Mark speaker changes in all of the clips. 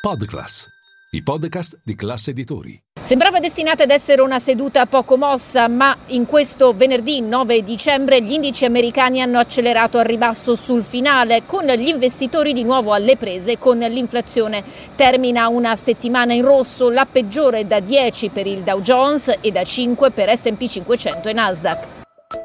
Speaker 1: Podclass, i podcast di classe editori.
Speaker 2: Sembrava destinata ad essere una seduta poco mossa, ma in questo venerdì 9 dicembre gli indici americani hanno accelerato al ribasso sul finale, con gli investitori di nuovo alle prese con l'inflazione. Termina una settimana in rosso, la peggiore da 10 per il Dow Jones e da 5 per SP 500 e Nasdaq.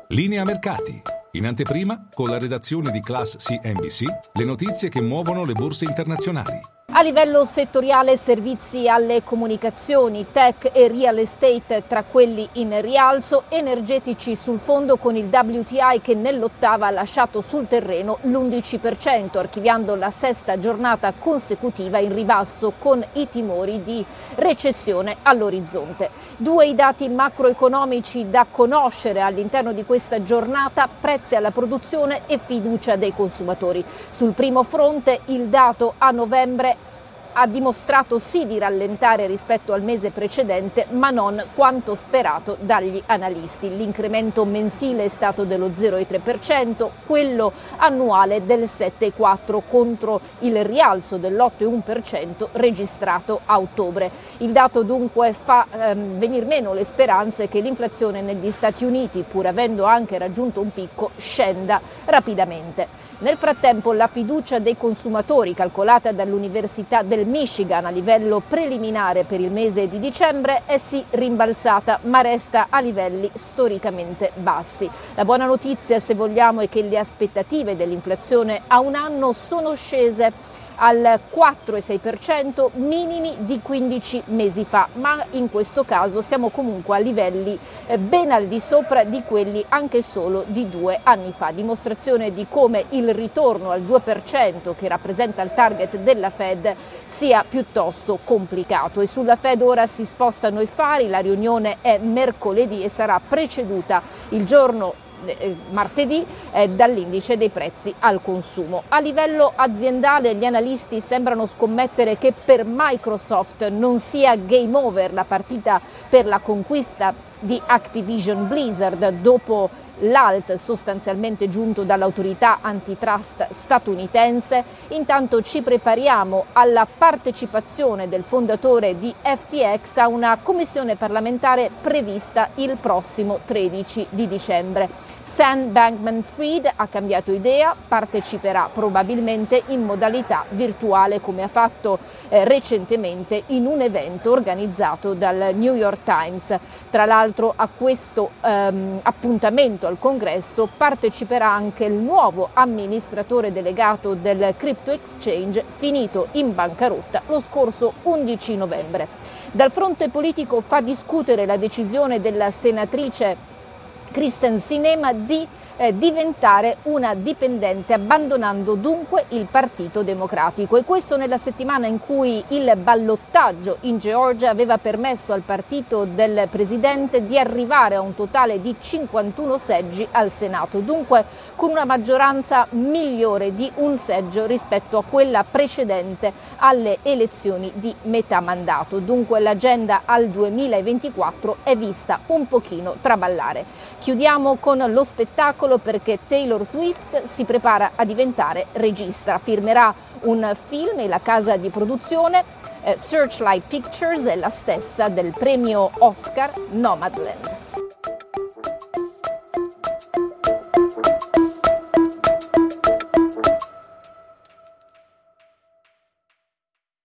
Speaker 1: Linea mercati. In anteprima, con la redazione di Class CNBC, le notizie che muovono le borse internazionali.
Speaker 2: A livello settoriale servizi alle comunicazioni, tech e real estate tra quelli in rialzo, energetici sul fondo con il WTI che nell'ottava ha lasciato sul terreno l'11%, archiviando la sesta giornata consecutiva in ribasso con i timori di recessione all'orizzonte. Due i dati macroeconomici da conoscere all'interno di questa giornata, prezzi alla produzione e fiducia dei consumatori. Sul primo fronte il dato a novembre ha dimostrato sì di rallentare rispetto al mese precedente, ma non quanto sperato dagli analisti. L'incremento mensile è stato dello 0,3%, quello annuale del 7,4% contro il rialzo dell'8,1% registrato a ottobre. Il dato dunque fa ehm, venir meno le speranze che l'inflazione negli Stati Uniti, pur avendo anche raggiunto un picco, scenda rapidamente. Nel frattempo la fiducia dei consumatori calcolata dall'Università del Michigan a livello preliminare per il mese di dicembre è sì rimbalzata ma resta a livelli storicamente bassi. La buona notizia se vogliamo è che le aspettative dell'inflazione a un anno sono scese al 4,6% minimi di 15 mesi fa, ma in questo caso siamo comunque a livelli eh, ben al di sopra di quelli anche solo di due anni fa, dimostrazione di come il ritorno al 2% che rappresenta il target della Fed sia piuttosto complicato. E sulla Fed ora si spostano i fari, la riunione è mercoledì e sarà preceduta il giorno martedì eh, dall'indice dei prezzi al consumo. A livello aziendale gli analisti sembrano scommettere che per Microsoft non sia game over la partita per la conquista di Activision Blizzard dopo l'alt sostanzialmente giunto dall'autorità antitrust statunitense, intanto ci prepariamo alla partecipazione del fondatore di FTX a una commissione parlamentare prevista il prossimo 13 di dicembre. Sam Bankman Fried ha cambiato idea, parteciperà probabilmente in modalità virtuale come ha fatto eh, recentemente in un evento organizzato dal New York Times. Tra l'altro a questo ehm, appuntamento al congresso parteciperà anche il nuovo amministratore delegato del Crypto Exchange finito in bancarotta lo scorso 11 novembre. Dal fronte politico fa discutere la decisione della senatrice Kristen Sinema di eh, diventare una dipendente abbandonando dunque il Partito Democratico e questo nella settimana in cui il ballottaggio in Georgia aveva permesso al partito del presidente di arrivare a un totale di 51 seggi al Senato, dunque con una maggioranza migliore di un seggio rispetto a quella precedente alle elezioni di metà mandato. Dunque l'agenda al 2024 è vista un pochino traballare. Chiudiamo con lo spettacolo perché Taylor Swift si prepara a diventare regista, firmerà un film e la casa di produzione eh, Searchlight Pictures è la stessa del premio Oscar Nomadland.